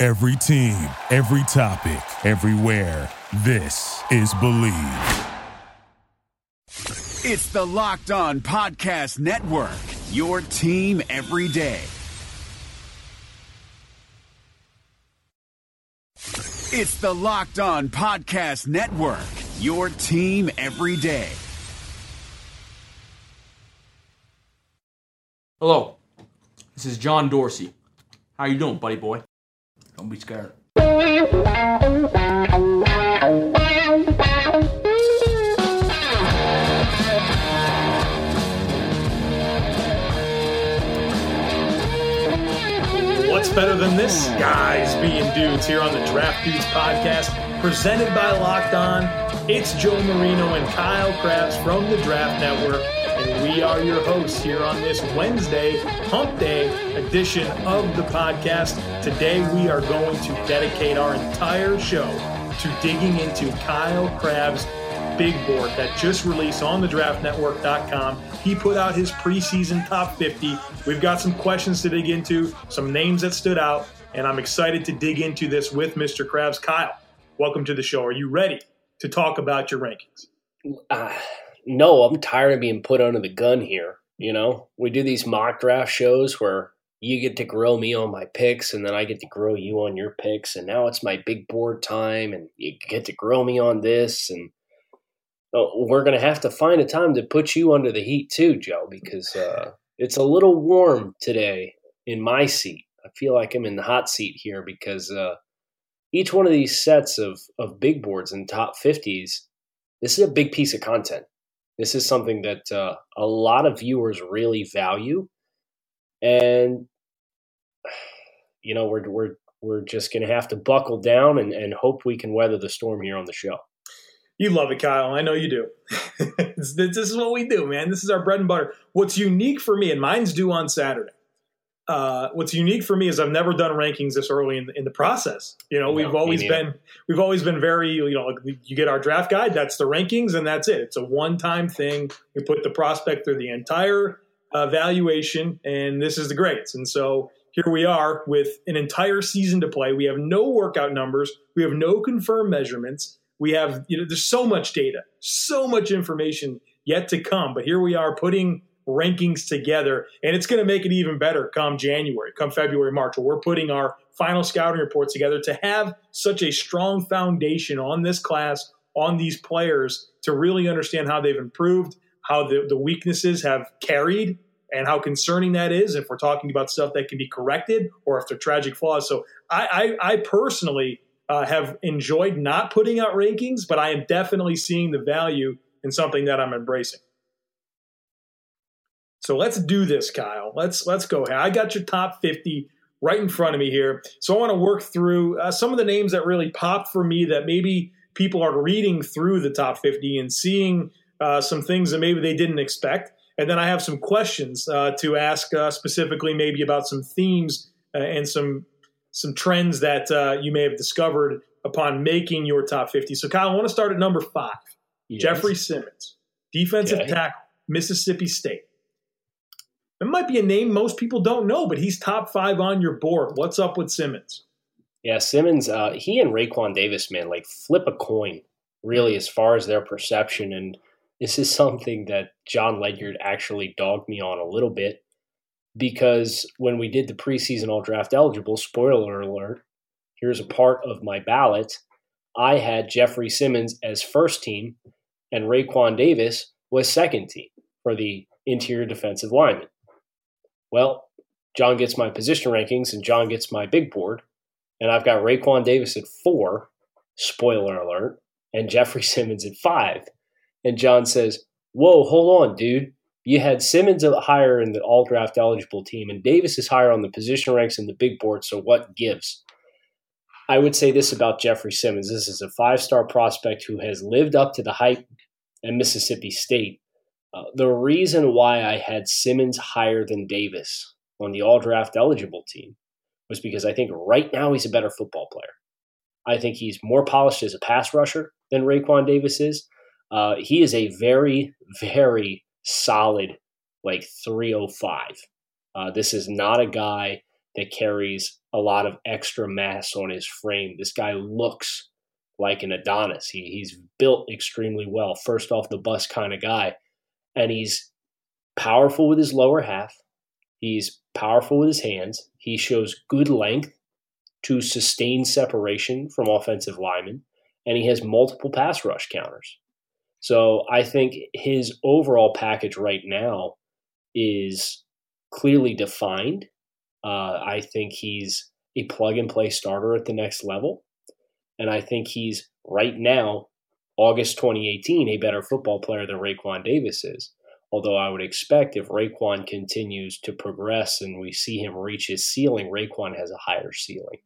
Every team, every topic, everywhere. This is Believe. It's the Locked On Podcast Network, your team every day. It's the Locked On Podcast Network, your team every day. Hello, this is John Dorsey. How you doing, buddy boy? Don't be scared. What's better than this? Guys being dudes here on the Draft Dudes podcast, presented by Locked On. It's Joe Marino and Kyle Crabbs from the Draft Network, we are your hosts here on this Wednesday, Hump Day edition of the podcast. Today, we are going to dedicate our entire show to digging into Kyle Crabbs' big board that just released on the draftnetwork.com. He put out his preseason top 50. We've got some questions to dig into, some names that stood out, and I'm excited to dig into this with Mr. Krabs. Kyle, welcome to the show. Are you ready to talk about your rankings? Uh, no, I'm tired of being put under the gun here. You know, we do these mock draft shows where you get to grill me on my picks and then I get to grill you on your picks. And now it's my big board time and you get to grill me on this. And oh, we're going to have to find a time to put you under the heat too, Joe, because uh, it's a little warm today in my seat. I feel like I'm in the hot seat here because uh, each one of these sets of, of big boards and top 50s, this is a big piece of content. This is something that uh, a lot of viewers really value. And, you know, we're, we're, we're just going to have to buckle down and, and hope we can weather the storm here on the show. You love it, Kyle. I know you do. this is what we do, man. This is our bread and butter. What's unique for me, and mine's due on Saturday. Uh, what's unique for me is I've never done rankings this early in the, in the process. You know, No, we've always been we've always been very you know like you get our draft guide, that's the rankings, and that's it. It's a one time thing. We put the prospect through the entire uh, valuation, and this is the grades. And so here we are with an entire season to play. We have no workout numbers. We have no confirmed measurements. We have you know there's so much data, so much information yet to come. But here we are putting rankings together, and it's going to make it even better come January, come February, March, where we're putting our final scouting reports together to have such a strong foundation on this class, on these players, to really understand how they've improved, how the, the weaknesses have carried, and how concerning that is if we're talking about stuff that can be corrected or if they're tragic flaws. So I, I, I personally uh, have enjoyed not putting out rankings, but I am definitely seeing the value in something that I'm embracing. So let's do this, Kyle. Let's let's go. I got your top 50 right in front of me here. So I want to work through uh, some of the names that really popped for me that maybe people are reading through the top 50 and seeing uh, some things that maybe they didn't expect. And then I have some questions uh, to ask uh, specifically, maybe about some themes uh, and some some trends that uh, you may have discovered upon making your top 50. So, Kyle, I want to start at number five. Yes. Jeffrey Simmons, defensive Okay. tackle, Mississippi State. It might be a name most people don't know, but he's top five on your board. What's up with Simmons? Yeah, Simmons, uh, he and Raekwon Davis, man, like flip a coin, really, as far as their perception. And this is something that John Ledyard actually dogged me on a little bit because when we did the preseason all draft eligible, spoiler alert, here's a part of my ballot. I had Jeffrey Simmons as first team, and Raekwon Davis was second team for the interior defensive lineman. Well, John gets my position rankings, and John gets my big board and I've got Raekwon Davis at four, spoiler alert, and Jeffrey Simmons at five. And John says, Whoa, hold on, dude. You had Simmons higher in the all draft eligible team, and Davis is higher on the position ranks in the big board, so what gives? I would say this about Jeffrey Simmons. This is a five star prospect who has lived up to the hype at Mississippi State. Uh, the reason why I had Simmons higher than Davis on the all draft eligible team was because I think right now he's a better football player. I think he's more polished as a pass rusher than Raekwon Davis is. Uh, he is a very, very solid, like 305. Uh, this is not a guy that carries a lot of extra mass on his frame. This guy looks like an Adonis. He, he's built extremely well, first off the bus kind of guy. And he's powerful with his lower half. He's powerful with his hands. He shows good length to sustain separation from offensive linemen. And he has multiple pass rush counters. So I think his overall package right now is clearly defined. Uh, I think he's a plug and play starter at the next level. And I think he's right now, August 2018, a better football player than Raekwon Davis is. Although I would expect if Raekwon continues to progress and we see him reach his ceiling, Raekwon has a higher ceiling.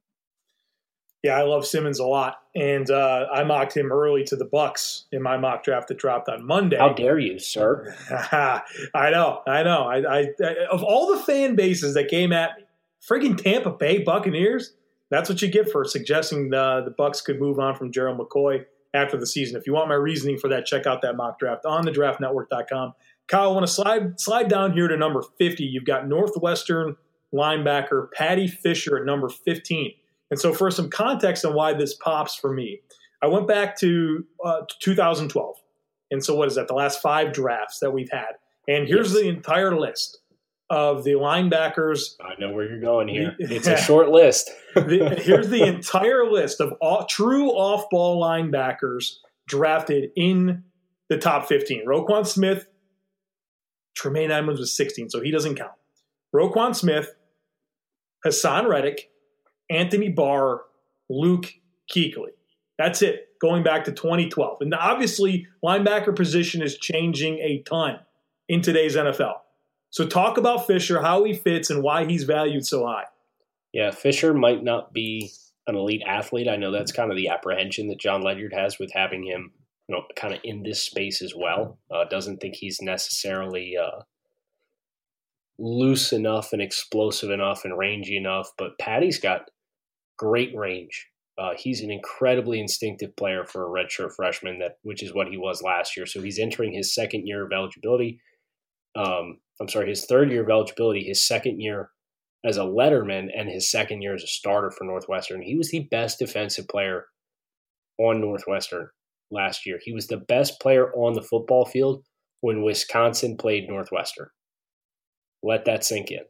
Yeah, I love Simmons a lot, and uh, I mocked him early to the Bucks in my mock draft that dropped on Monday. How dare you, sir? I know, I know. I, I, I, of all the fan bases that came at me, friggin' Tampa Bay Buccaneers. That's what you get for suggesting the the Bucks could move on from Gerald McCoy after the season. If you want my reasoning for that, check out that mock draft on thedraftnetwork.com. Kyle, I want to slide slide down here to number 50. You've got Northwestern linebacker Paddy Fisher at number 15. And so, for some context on why this pops for me, I went back to uh, 2012. And so, what is that? The last five drafts that we've had. And here's yes. the entire list of the linebackers. I know where you're going here. It's a short list. the, here's the entire list of all, true off ball linebackers drafted in the top 15. Roquan Smith, Tremaine Edmunds was 16, so he doesn't count. Roquan Smith, Haason Reddick, Anthony Barr, Luke Kuechly. That's it, going back to 2012. And obviously, linebacker position is changing a ton in today's NFL. So talk about Fisher, how he fits, and why he's valued so high. Yeah, Fisher might not be an elite athlete. I know that's kind of the apprehension that John Ledyard has with having him, you know, kind of in this space as well. Uh, doesn't think he's necessarily uh, loose enough and explosive enough and rangy enough. But Paddy's got great range. Uh, he's an incredibly instinctive player for a redshirt freshman, that which is what he was last year. So he's entering his second year of eligibility. Um, I'm sorry, his third year of eligibility, his second year as a letterman, and his second year as a starter for Northwestern. He was the best defensive player on Northwestern last year. He was the best player on the football field when Wisconsin played Northwestern. Let that sink in.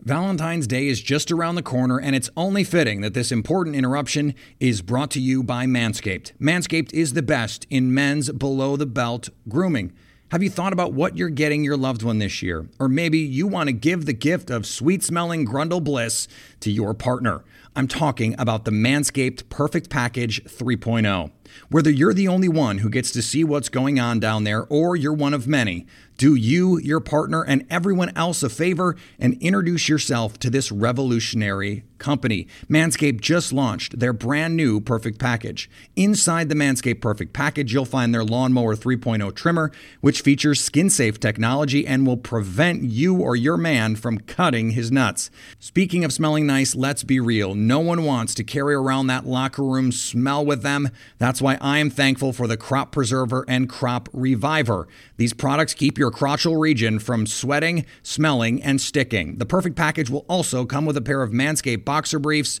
Valentine's Day is just around the corner, and it's only fitting that this important interruption is brought to you by Manscaped. Manscaped is the best in men's below the belt grooming. Have you thought about what you're getting your loved one this year? Or maybe you want to give the gift of sweet smelling grundle bliss to your partner. I'm talking about the Manscaped Perfect Package 3.0. Whether you're the only one who gets to see what's going on down there or you're one of many, do you, your partner, and everyone else a favor and introduce yourself to this revolutionary company. Manscaped just launched their brand new Perfect Package. Inside the Manscaped Perfect Package, you'll find their Lawnmower 3.0 trimmer, which features skin safe technology and will prevent you or your man from cutting his nuts. Speaking of smelling nice, let's be real. No one wants to carry around that locker room smell with them. That's why I am thankful for the Crop Preserver and Crop Reviver. These products keep your crotchal region from sweating, smelling, and sticking. The Perfect Package will also come with a pair of Manscaped boxer briefs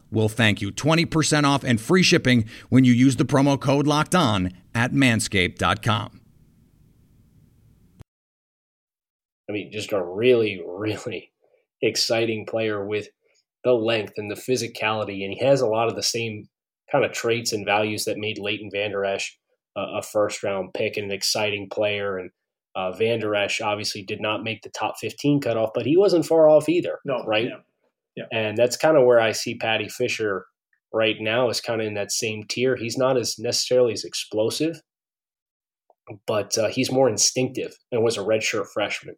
will thank you. 20% off and free shipping when you use the promo code locked on at manscaped.com. I mean, just a really, really exciting player with the length and the physicality. And he has a lot of the same kind of traits and values that made Leighton Vander Esch a first round pick and an exciting player. And uh, Vander Esch obviously did not make the top 15 cutoff, but he wasn't far off either. No, right? Yeah. Yeah. And that's kind of where I see Paddy Fisher right now is kind of in that same tier. He's not as necessarily as explosive, but uh, he's more instinctive and was a redshirt freshman.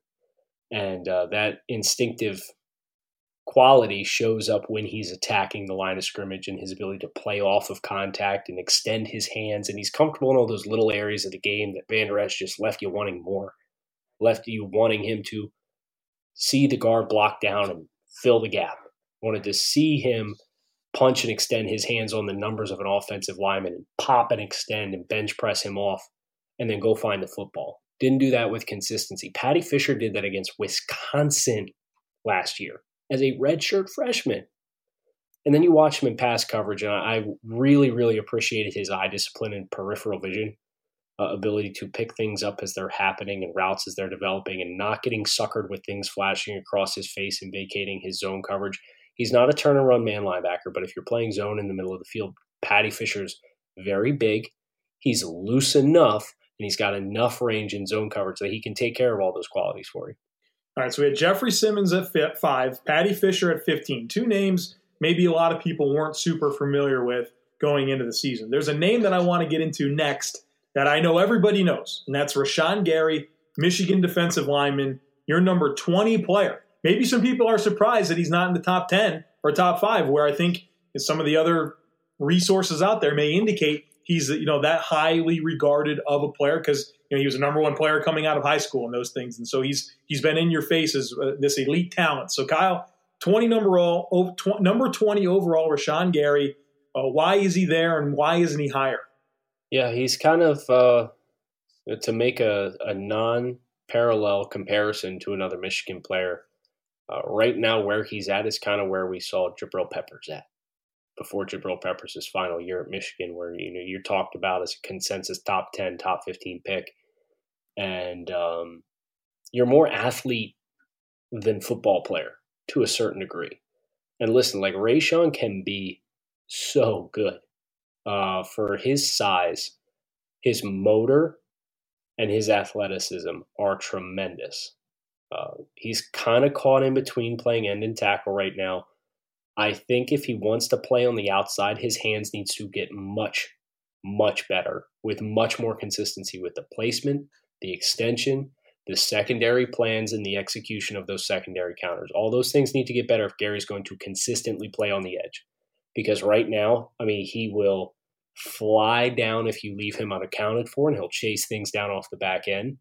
And uh, that instinctive quality shows up when he's attacking the line of scrimmage and his ability to play off of contact and extend his hands. And he's comfortable in all those little areas of the game that Vander Esch just left you wanting more, left you wanting him to see the guard block down and fill the gap. Wanted to see him punch and extend his hands on the numbers of an offensive lineman and pop and extend and bench press him off and then go find the football. Didn't do that with consistency. Paddy Fisher did that against Wisconsin last year as a redshirt freshman. And then you watch him in pass coverage, and I really, really appreciated his eye discipline and peripheral vision, uh, ability to pick things up as they're happening and routes as they're developing, and not getting suckered with things flashing across his face and vacating his zone coverage. He's not a turn and run man linebacker, but if you're playing zone in the middle of the field, Paddy Fisher's very big. He's loose enough, and he's got enough range in zone coverage that he can take care of all those qualities for you. All right, so we had Jeffrey Simmons at five, Paddy Fisher at 15. Two names maybe a lot of people weren't super familiar with going into the season. There's a name that I want to get into next that I know everybody knows, and that's Rashan Gary, Michigan defensive lineman, your number 20 player. Maybe some people are surprised that he's not in the top 10 or top five, where I think some of the other resources out there may indicate he's you know that highly regarded of a player because you know he was a number one player coming out of high school and those things, and so he's he's been in your face as uh, this elite talent. So Kyle, twenty number all tw- number twenty overall, Rashan Gary. Uh, why is he there, and why isn't he higher? Yeah, he's kind of uh, to make a, a non parallel comparison to another Michigan player. Uh, right now, where he's at is kind of where we saw Jabril Peppers at before Jabril Peppers' final year at Michigan, where you know you're talked about as a consensus top ten, top fifteen pick, and um, you're more athlete than football player to a certain degree. And listen, like Rashan can be so good uh, for his size, his motor, and his athleticism are tremendous. Uh, he's kind of caught in between playing end and tackle right now I think if he wants to play on the outside, his hands needs to get much, much better with much more consistency with the placement, the extension, the secondary plans, and the execution of those secondary counters. All those things need to get better if Gary's going to consistently play on the edge. Because right now, I mean, he will fly down if you leave him unaccounted for, and he'll chase things down off the back end.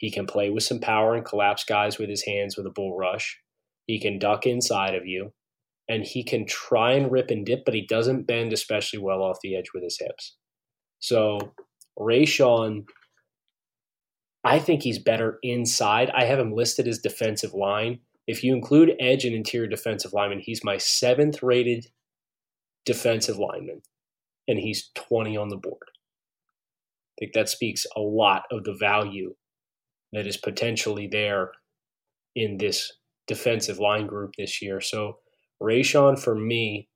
He can play with some power and collapse guys with his hands with a bull rush. He can duck inside of you and he can try and rip and dip, but he doesn't bend especially well off the edge with his hips. So Rashan, I think he's better inside. I have him listed as defensive line. If you include edge and interior defensive lineman, he's my seventh rated defensive lineman, and he's 20 on the board. I think that speaks a lot of the value that is potentially there in this defensive line group this year. So Rashan, for me,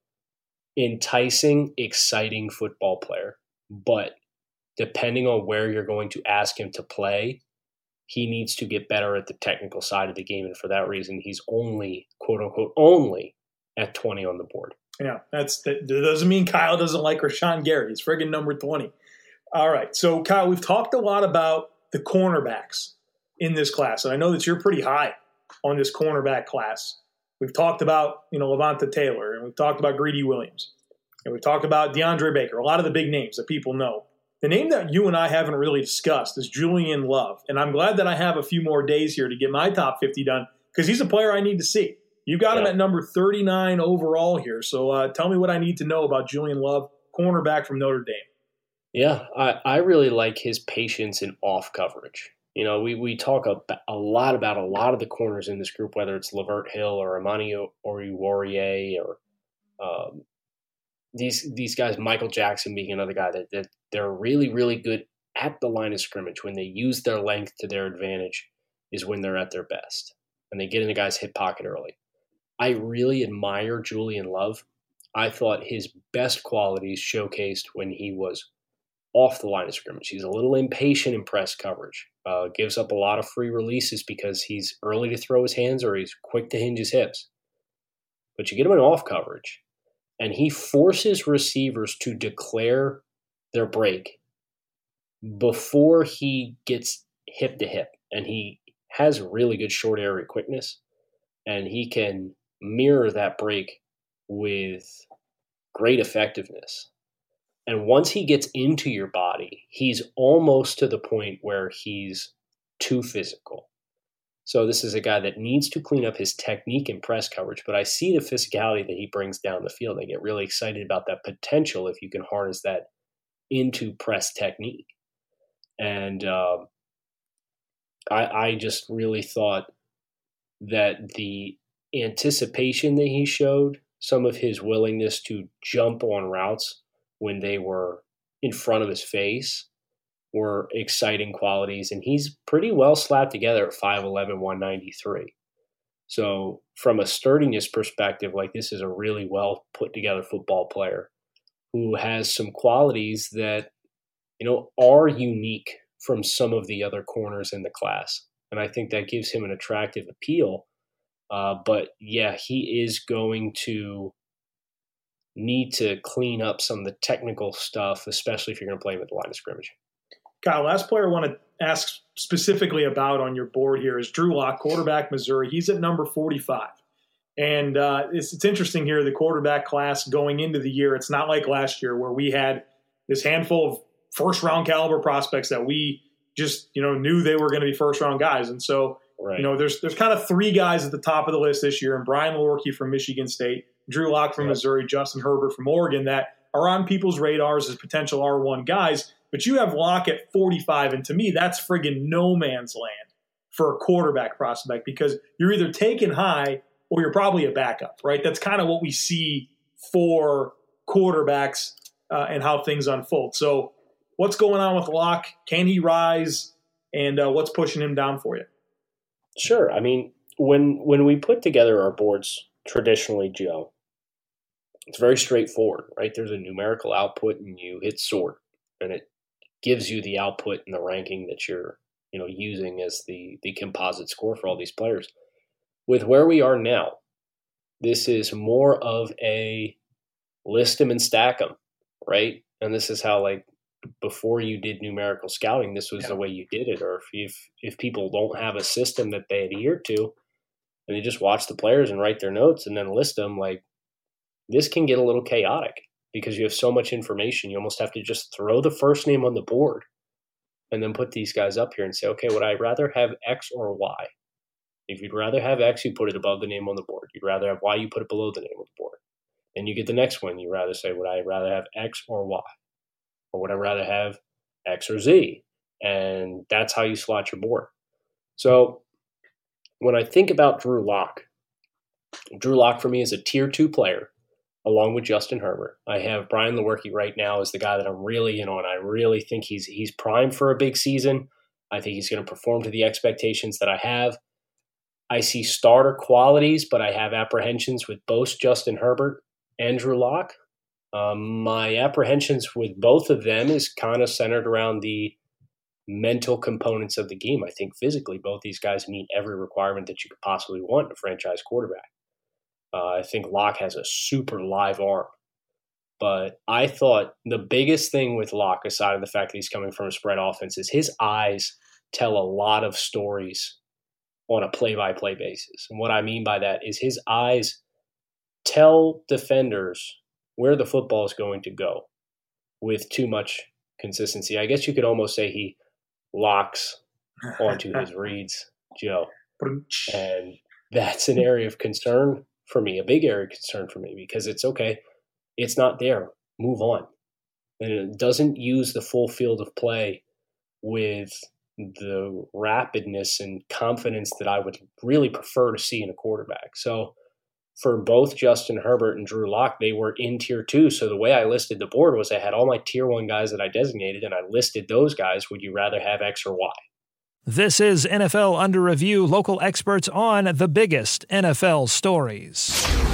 enticing, exciting football player. But depending on where you're going to ask him to play, he needs to get better at the technical side of the game. And for that reason, he's only, quote unquote, only at 20 on the board. Yeah, that's that doesn't mean Kyle doesn't like Rashan Gary. He's friggin' number 20. All right. So, Kyle, we've talked a lot about the cornerbacks in this class. And I know that you're pretty high on this cornerback class. We've talked about, you know, Levonta Taylor, and we've talked about Greedy Williams, and we've talked about DeAndre Baker, a lot of the big names that people know. The name that you and I haven't really discussed is Julian Love, and I'm glad that I have a few more days here to get my top 50 done because he's a player I need to see. You've got yeah. him at number 39 overall here, so uh, tell me what I need to know about Julian Love, cornerback from Notre Dame. Yeah, I, I really like his patience in off coverage. You know, we, we talk a, a lot about a lot of the corners in this group, whether it's Lavert Hill or Amani Oruwariye or um, these these guys, Michael Jackson being another guy that, that they're really, really good at the line of scrimmage. When they use their length to their advantage is when they're at their best. And they get in the guy's hip pocket early. I really admire Julian Love. I thought his best qualities showcased when he was off the line of scrimmage. He's a little impatient in press coverage. Uh, gives up a lot of free releases because he's early to throw his hands or he's quick to hinge his hips. But you get him in off coverage, and he forces receivers to declare their break before he gets hip to hip. And he has really good short area quickness, and he can mirror that break with great effectiveness. And once he gets into your body, he's almost to the point where he's too physical. So this is a guy that needs to clean up his technique and press coverage, but I see the physicality that he brings down the field. I get really excited about that potential if you can harness that into press technique. And uh, I, I just really thought that the anticipation that he showed, some of his willingness to jump on routes when they were in front of his face, were exciting qualities. And he's pretty well slapped together at 5'11, 193. So, from a sturdiness perspective, like this is a really well put together football player who has some qualities that, you know, are unique from some of the other corners in the class. And I think that gives him an attractive appeal. Uh, but yeah, he is going to need to clean up some of the technical stuff, especially if you're going to play him at the line of scrimmage. Kyle, last player I want to ask specifically about on your board here is Drew Lock, quarterback, Missouri. He's at number 45. And uh, it's, it's interesting here, the quarterback class going into the year. It's not like last year where we had this handful of first round caliber prospects that we just you know knew they were going to be first round guys. And so right. you know there's there's kind of three guys at the top of the list this year, and Brian Lewerke from Michigan State, Drew Lock from Missouri, Justin Herbert from Oregon that are on people's radars as potential R1 guys. But you have Lock at 45, and to me, that's friggin' no man's land for a quarterback prospect because you're either taken high or you're probably a backup, right? That's kind of what we see for quarterbacks uh, and how things unfold. So, what's going on with Lock? Can he rise? And uh, what's pushing him down for you? Sure. I mean, when when we put together our boards traditionally, Joe, it's very straightforward, right? There's a numerical output, and you hit sort, and it gives you the output and the ranking that you're you know using as the the composite score for all these players with where we are now this is more of a list them and stack them right and this is how like before you did numerical scouting this was yeah. the way you did it or if, if if people don't have a system that they adhere to and they just watch the players and write their notes and then list them like this can get a little chaotic because you have so much information. You almost have to just throw the first name on the board and then put these guys up here and say, okay, would I rather have X or Y? If you'd rather have X, you put it above the name on the board. You'd rather have Y, you put it below the name on the board. Then you get the next one. You rather say, would I rather have X or Y? Or would I rather have X or Z? And that's how you slot your board. So when I think about Drew Lock, Drew Lock for me is a tier two player along with Justin Herbert. I have Brian Lewerke right now as the guy that I'm really in on. I really think he's he's primed for a big season. I think he's going to perform to the expectations that I have. I see starter qualities, but I have apprehensions with both Justin Herbert and Drew Lock. Um, my apprehensions with both of them is kind of centered around the mental components of the game. I think physically, both these guys meet every requirement that you could possibly want in a franchise quarterback. Uh, I think Lock has a super live arm. But I thought the biggest thing with Lock, aside of the fact that he's coming from a spread offense, is his eyes tell a lot of stories on a play by play basis. And what I mean by that is his eyes tell defenders where the football is going to go with too much consistency. I guess you could almost say he locks onto his reads, Joe. And that's an area of concern for me, a big area of concern for me, because it's okay, it's not there. Move on. And it doesn't use the full field of play with the rapidness and confidence that I would really prefer to see in a quarterback. So for both Justin Herbert and Drew Lock, they were in tier two. So the way I listed the board was I had all my tier one guys that I designated and I listed those guys. Would you rather have X or Y? This is NFL Under Review, local experts on the biggest NFL stories.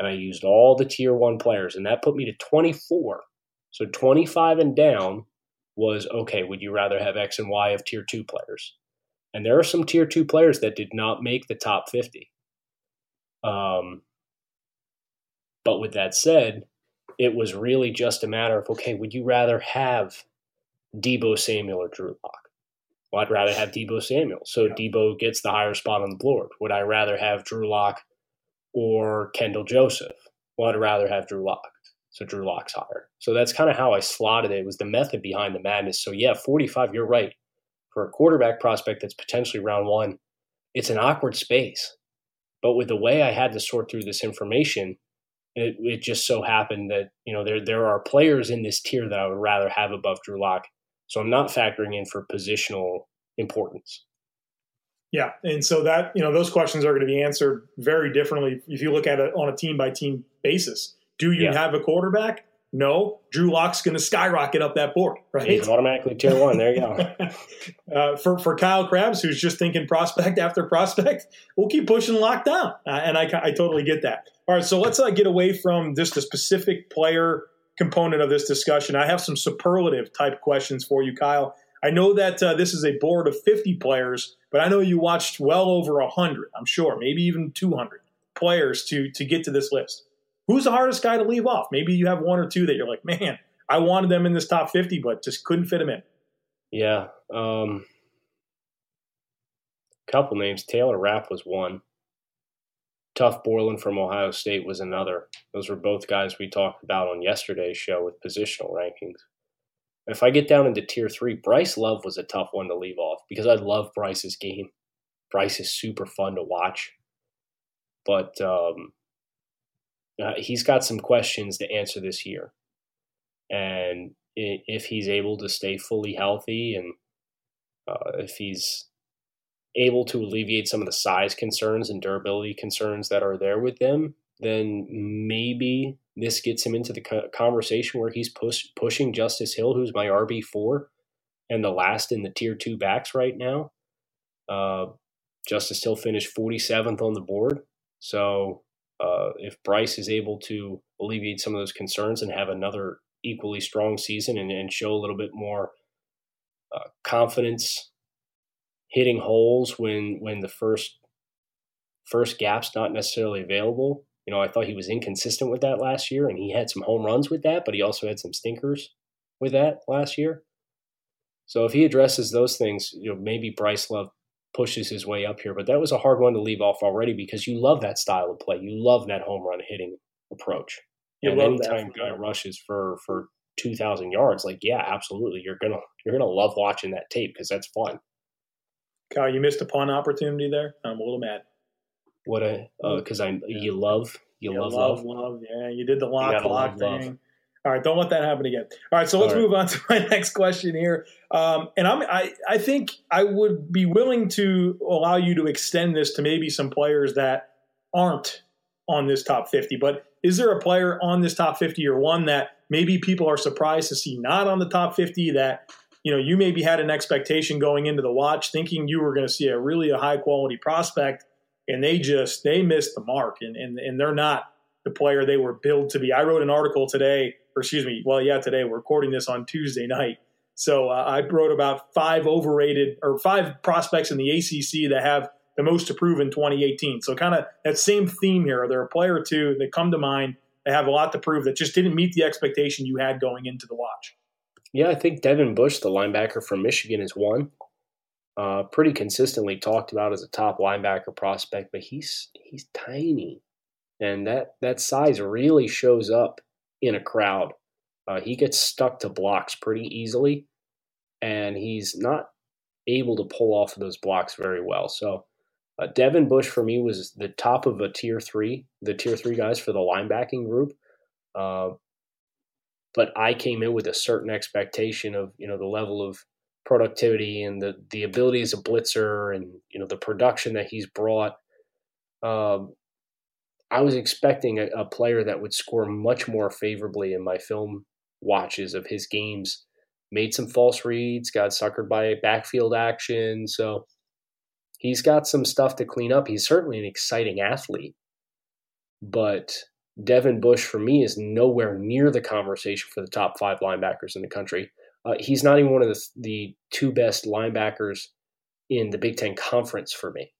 And I used all the tier one players, and that put me to 24. So 25 and down was okay, would you rather have X and Y of tier two players? And there are some tier two players that did not make the top 50. Um, but with that said, it was really just a matter of okay, would you rather have Deebo Samuel or Drew Lock? Well, I'd rather have Deebo Samuel. So Deebo gets the higher spot on the board. Would I rather have Drew Lock or Kendall Joseph. Well, I'd rather have Drew Lock. So Drew Lock's higher. So that's kind of how I slotted it. It was the method behind the madness. So yeah, 45, you're right. For a quarterback prospect that's potentially round one, it's an awkward space. But with the way I had to sort through this information, it, it just so happened that, you know, there there are players in this tier that I would rather have above Drew Lock. So I'm not factoring in for positional importance. Yeah, and so that you know those questions are going to be answered very differently if you look at it on a team by team basis. Do you yeah. have a quarterback? No. Drew Lock's going to skyrocket up that board, right? He's automatically tier one. There you go. uh, for for Kyle Crabbs, who's just thinking prospect after prospect, we'll keep pushing Lock down, uh, and I, I totally get that. All right, so let's uh, get away from just the specific player component of this discussion. I have some superlative type questions for you, Kyle. I know that uh, this is a board of 50 players, but I know you watched well over 100, I'm sure, maybe even 200 players to, to get to this list. Who's the hardest guy to leave off? Maybe you have one or two that you're like, man, I wanted them in this top 50, but just couldn't fit them in. Yeah. Um, couple names. Taylor Rapp was one. Tuf Borland from Ohio State was another. Those were both guys we talked about on yesterday's show with positional rankings. If I get down into tier three, Bryce Love was a tough one to leave off because I love Bryce's game. Bryce is super fun to watch, but um, uh, he's got some questions to answer this year. And if he's able to stay fully healthy and uh, if he's able to alleviate some of the size concerns and durability concerns that are there with them, then maybe this gets him into the conversation where he's push, pushing Justice Hill, who's my RB four and the last in the tier two backs right now. Uh, Justice Hill finished 47th on the board. So uh, if Bryce is able to alleviate some of those concerns and have another equally strong season and, and show a little bit more uh, confidence hitting holes when when the first first gap's not necessarily available you know, I thought he was inconsistent with that last year, and he had some home runs with that, but he also had some stinkers with that last year. So if he addresses those things, you know, maybe Bryce Love pushes his way up here. But that was a hard one to leave off already because you love that style of play. You love that home run hitting approach. You and anytime guy rushes for for two thousand yards, like yeah, absolutely, you're gonna you're gonna love watching that tape because that's fun. Kyle, you missed a punt opportunity there. I'm a little mad. What a because uh, I yeah. you love you, you love, love love yeah you did the lock clock thing. Love. All right, don't let that happen again. All right, so let's right. move on to my next question here. Um, and I'm, I, I think I would be willing to allow you to extend this to maybe some players that aren't on this top 50. But is there a player on this top 50 or one that maybe people are surprised to see not on the top 50 that you know you maybe had an expectation going into the watch, thinking you were going to see a really a high quality prospect, and they just they missed the mark and, and and they're not the player they were billed to be. I wrote an article today, or excuse me, well, yeah, today we're recording this on Tuesday night. So uh, I wrote about five overrated or five prospects in the ACC that have the most to prove in 2018. So kind of that same theme here. Are there a player or two that come to mind that have a lot to prove that just didn't meet the expectation you had going into the watch? Yeah, I think Devin Bush, the linebacker from Michigan, is one uh, pretty consistently talked about as a top linebacker prospect, but he's he's tiny, and that that size really shows up in a crowd. Uh, he gets stuck to blocks pretty easily, and he's not able to pull off of those blocks very well. So Uh, Devin Bush for me was the top of a tier three, the tier three guys for the linebacking group. Uh, but I came in with a certain expectation of you know the level of productivity and the the ability as a blitzer and you know the production that he's brought. Um, I was expecting a, a, player that would score much more favorably in my film watches of his games. Made some false reads, got suckered by backfield action, so he's got some stuff to clean up. He's certainly an exciting athlete, but Devin Bush for me is nowhere near the conversation for the top five linebackers in the country. Uh, he's not even one of the, the two best linebackers in the Big Ten Conference for me.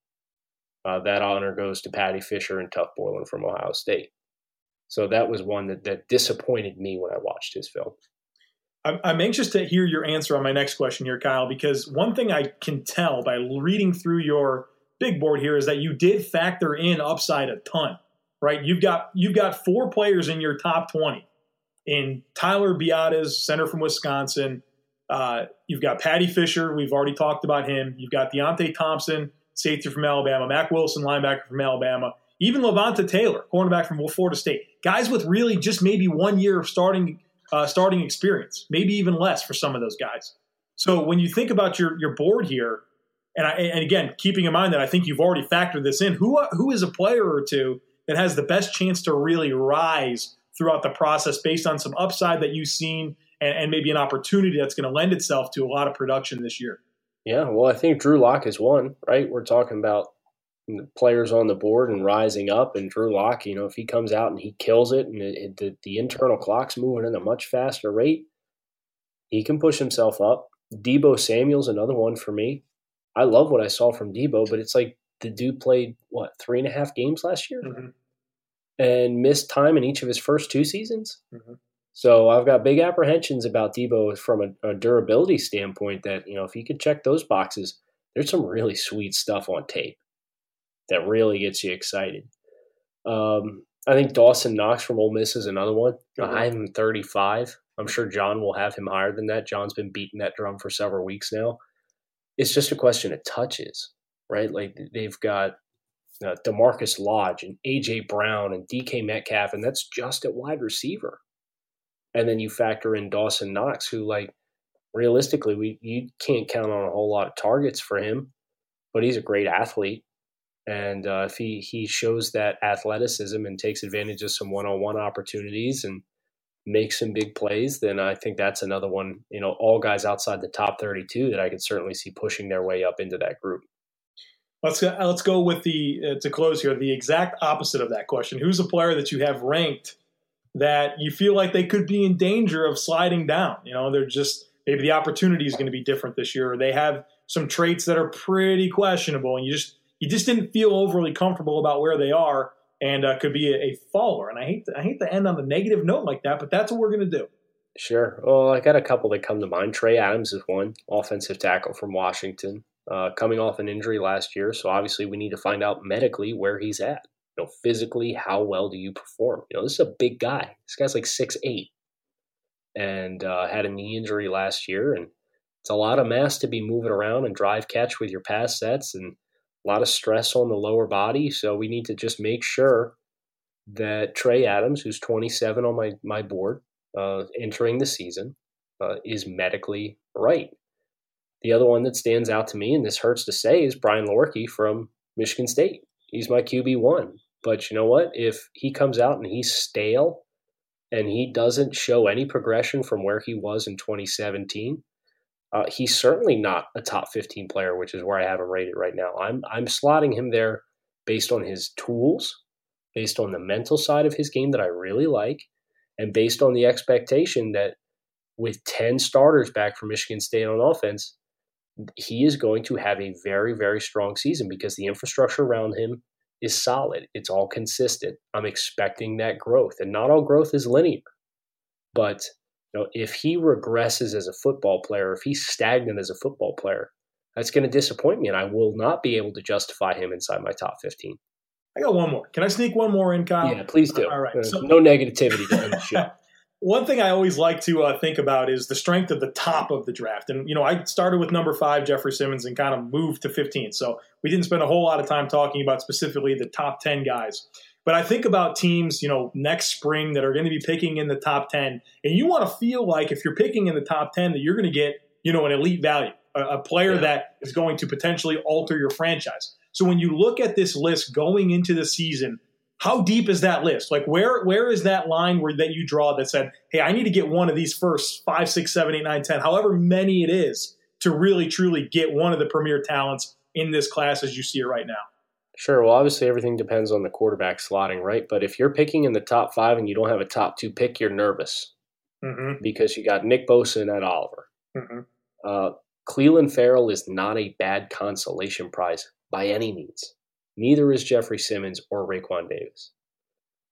Uh, that honor goes to Paddy Fisher and Tuf Borland from Ohio State. So that was one that, that disappointed me when I watched his film. I'm, I'm anxious to hear your answer on my next question here, Kyle, because one thing I can tell by reading through your big board here is that you did factor in upside a ton, right? You've got you've got four players in your top 20 in Tyler Biadasz center from Wisconsin. Uh, you've got Paddy Fisher. We've already talked about him. You've got Deionte Thompson, safety from Alabama. Mack Wilson, linebacker from Alabama. Even Levonta Taylor, cornerback from Florida State. Guys with really just maybe one year of starting uh, starting experience, maybe even less for some of those guys. So when you think about your your board here, and I, and again, keeping in mind that I think you've already factored this in, who who is a player or two that has the best chance to really rise throughout the process based on some upside that you've seen and, and maybe an opportunity that's going to lend itself to a lot of production this year? Yeah, well, I think Drew Lock is one, right? We're talking about players on the board and rising up, and Drew Lock, you know, if he comes out and he kills it and it, it, the, the internal clock's moving at a much faster rate, he can push himself up. Deebo Samuel's another one for me. I love what I saw from Deebo, but it's like the dude played, what, three and a half games last year? Mm-hmm and missed time in each of his first two seasons. Mm-hmm. So I've got big apprehensions about Deebo from a, a, durability standpoint. That you know, if he could check those boxes, there's some really sweet stuff on tape that really gets you excited. Um, I think Dawson Knox from Ole Miss is another one. Mm-hmm. I'm 35. I'm sure John will have him higher than that. John's been beating that drum for several weeks now. It's just a question of touches, right? Like they've got uh, DaMarkus Lodge and AJ Brown and DK Metcalf, and that's just at wide receiver. And then you factor in Dawson Knox, who like realistically we you can't count on a whole lot of targets for him, but he's a great athlete. And uh, if he he shows that athleticism and takes advantage of some one on one opportunities and makes some big plays, then I think that's another one. You know, all guys outside the top thirty two that I could certainly see pushing their way up into that group. Let's go, let's go with the uh, to close here. The exact opposite of that question: Who's a player that you have ranked that you feel like they could be in danger of sliding down? You know, they're just maybe the opportunity is going to be different this year, or they have some traits that are pretty questionable, and you just you just didn't feel overly comfortable about where they are, and uh, could be a, a faller. And I hate to, I hate to end on the negative note like that, but that's what we're going to do. Sure. Well, I got a couple that come to mind. Trey Adams is one, offensive tackle from Washington uh, coming off an injury last year. So obviously, we need to find out medically where he's at. You know, physically, how well do you perform? You know, this is a big guy. This guy's like six eight, and uh, had a knee injury last year, and it's a lot of mass to be moving around and drive catch with your pass sets, and a lot of stress on the lower body. So we need to just make sure that Trey Adams, who's 27 on my my board, uh, entering the season, uh, is medically right. The other one that stands out to me, and this hurts to say, is Brian Lewerke from Michigan State. He's my QB one. But you know what? If he comes out and he's stale and he doesn't show any progression from where he was in 2017, uh, he's certainly not a top 15 player, which is where I have him rated right now. I'm I'm slotting him there based on his tools, based on the mental side of his game that I really like, and based on the expectation that with 10 starters back from Michigan State on offense, he is going to have a very, very strong season because the infrastructure around him is solid. It's all consistent. I'm expecting that growth, and not all growth is linear. But you know, if he regresses as a football player, if he's stagnant as a football player, that's going to disappoint me, and I will not be able to justify him inside my top 15. I got one more. Can I sneak one more in, Kyle? Yeah, please do. All right. So, no negativity the show. one thing I always like to uh, think about is the strength of the top of the draft. And, you know, I started with number five, Jeffrey Simmons, and kind of moved to 15. So we didn't spend a whole lot of time talking about specifically the top 10 guys. But I think about teams, you know, next spring that are going to be picking in the top 10. And you want to feel like if you're picking in the top 10 that you're going to get, you know, an elite value, a, a player yeah. that is going to potentially alter your franchise. So when you look at this list going into the season, how deep is that list? Like where where is that line where that you draw that said, hey, I need to get one of these first five, six, seven, eight, nine, ten, however many it is, to really truly get one of the premier talents in this class as you see it right now? Sure. Well, obviously everything depends on the quarterback slotting, right? But if you're picking in the top five and you don't have a top two pick, you're nervous mm-hmm. because you got Nick Bosa and Ed Oliver. Mm-hmm. Uh, Ferrell is not a bad consolation prize by any means. Neither is Jeffrey Simmons or Raekwon Davis.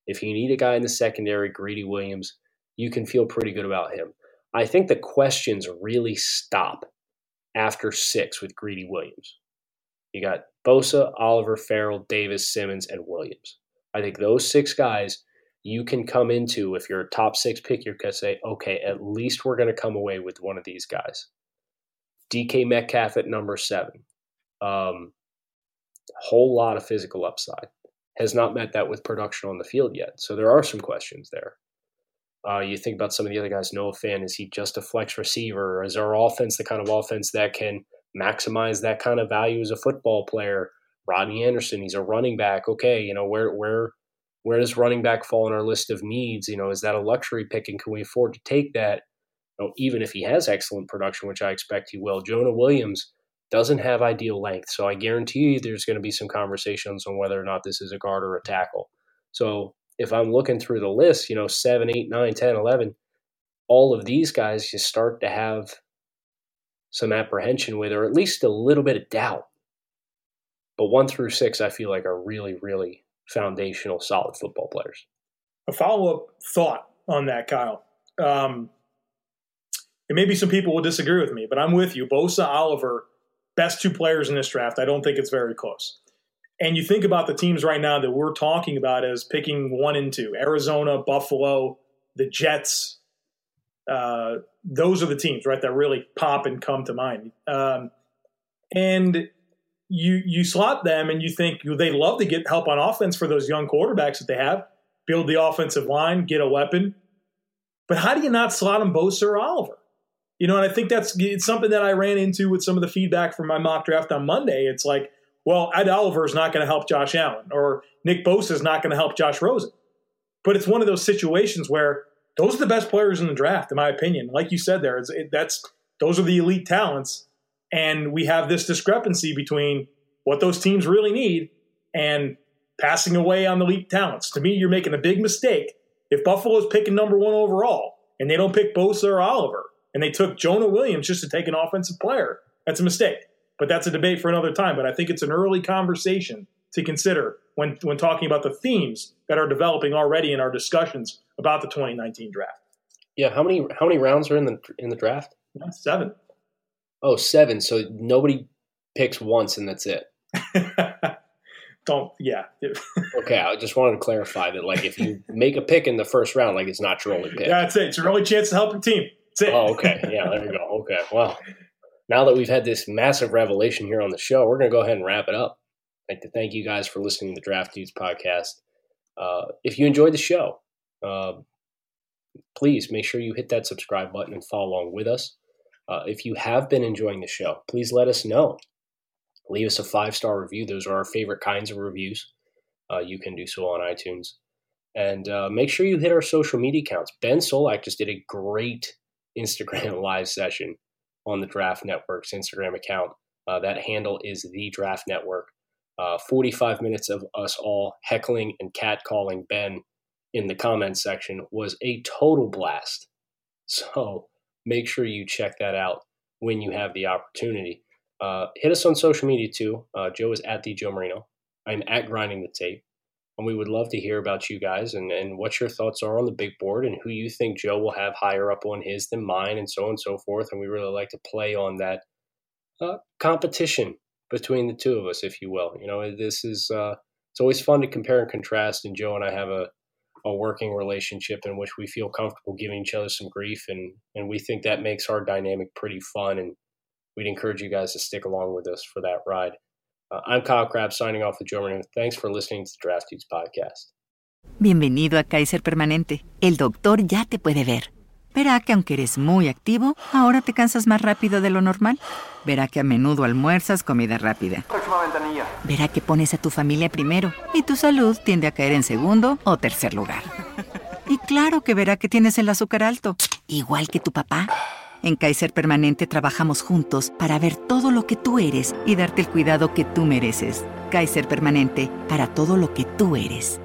If you need a guy in the secondary, Greedy Williams, you can feel pretty good about him. I think the questions really stop after six with Greedy Williams. You got Bosa, Oliver, Ferrell, Davis, Simmons, and Williams. I think those six guys you can come into if you're a top six pick, you're going to say, okay, at least we're going to come away with one of these guys. DK Metcalf at number seven. Um, whole lot of physical upside. Has not met that with production on the field yet. So there are some questions there. Uh, you think about some of the other guys. Noah Fant, is he just a flex receiver? Is our offense the kind of offense that can maximize that kind of value as a football player? Rodney Anderson, he's a running back. Okay, you know where where where does running back fall in our list of needs? You know, is that a luxury pick, and can we afford to take that? You know, even if he has excellent production, which I expect he will. Jonah Williams doesn't have ideal length. So I guarantee you there's going to be some conversations on whether or not this is a guard or a tackle. So if I'm looking through the list, you know, 7, 8, 9, 10, 11, all of these guys just start to have some apprehension with, or at least a little bit of doubt. But one through six, I feel like are really, really foundational, solid football players. A follow up thought on that, Kyle. Um, and maybe some people will disagree with me, but I'm with you. Bosa Oliver best two players in this draft. I don't think it's very close. And you think about the teams right now that we're talking about as picking one and two Arizona, Buffalo, the Jets. Uh, those are the teams, right, that really pop and come to mind. Um, and you you slot them and you think they love to get help on offense for those young quarterbacks that they have, build the offensive line, get a weapon. But how do you not slot them Bosa or Oliver? You know, and I think that's it's something that I ran into with some of the feedback from my mock draft on Monday. It's like, well, Ed Oliver is not going to help Josh Allen, or Nick Bosa is not going to help Josh Rosen. But it's one of those situations where those are the best players in the draft, in my opinion. Like you said, there, it, that's those are the elite talents, and we have this discrepancy between what those teams really need and passing away on the elite talents. To me, you're making a big mistake if Buffalo is picking number one overall and they don't pick Bosa or Oliver and they took Jonah Williams just to take an offensive player. That's a mistake. But that's a debate for another time. But I think it's an early conversation to consider when when talking about the themes that are developing already in our discussions about the 2019 draft. Yeah, how many how many rounds are in the in the draft? Seven. Oh, seven. So nobody picks once and that's it. Don't yeah. okay, I just wanted to clarify that like if you make a pick in the first round, like it's not your only pick. Yeah, that's it. It's your only chance to help your team. Oh, okay. Yeah, there we go. Okay. Well, now that we've had this massive revelation here on the show, we're going to go ahead and wrap it up. I'd like to thank you guys for listening to the Draft Dudes podcast. Uh, if you enjoyed the show, uh, please make sure you hit that subscribe button and follow along with us. Uh, if you have been enjoying the show, please let us know. Leave us a five star review. Those are our favorite kinds of reviews. Uh, you can do so on iTunes. And uh, make sure you hit our social media accounts. Ben Solak just did a great Instagram live session on the Draft Network's Instagram account. Uh, that handle is the Draft Network. Uh, 45 minutes of us all heckling and catcalling Ben in the comments section was a total blast. So make sure you check that out when you have the opportunity. Uh, hit us on social media too. Uh, Joe is at the Joe Marino. I'm at Grinding the Tape and we would love to hear about you guys and, and what your thoughts are on the big board and who you think Joe will have higher up on his than mine and so on and so forth. And we really like to play on that uh, competition between the two of us, if you will. You know, this is uh, it's always fun to compare and contrast. And Joe and I have a a working relationship in which we feel comfortable giving each other some grief, and and we think that makes our dynamic pretty fun. And we'd encourage you guys to stick along with us for that ride. Uh, I'm Kyle signing off with and thanks for listening to the Draft Dudes podcast. Bienvenido a Kaiser Permanente. El doctor ya te puede ver. Verá que aunque eres muy activo, ahora te cansas más rápido de lo normal. Verá que a menudo almuerzas comida rápida. Próxima ventanilla. Verá que pones a tu familia primero y tu salud tiende a caer en segundo o tercer lugar. Y claro que verá que tienes el azúcar alto, igual que tu papá. En Kaiser Permanente trabajamos juntos para ver todo lo que tú eres y darte el cuidado que tú mereces. Kaiser Permanente, para todo lo que tú eres.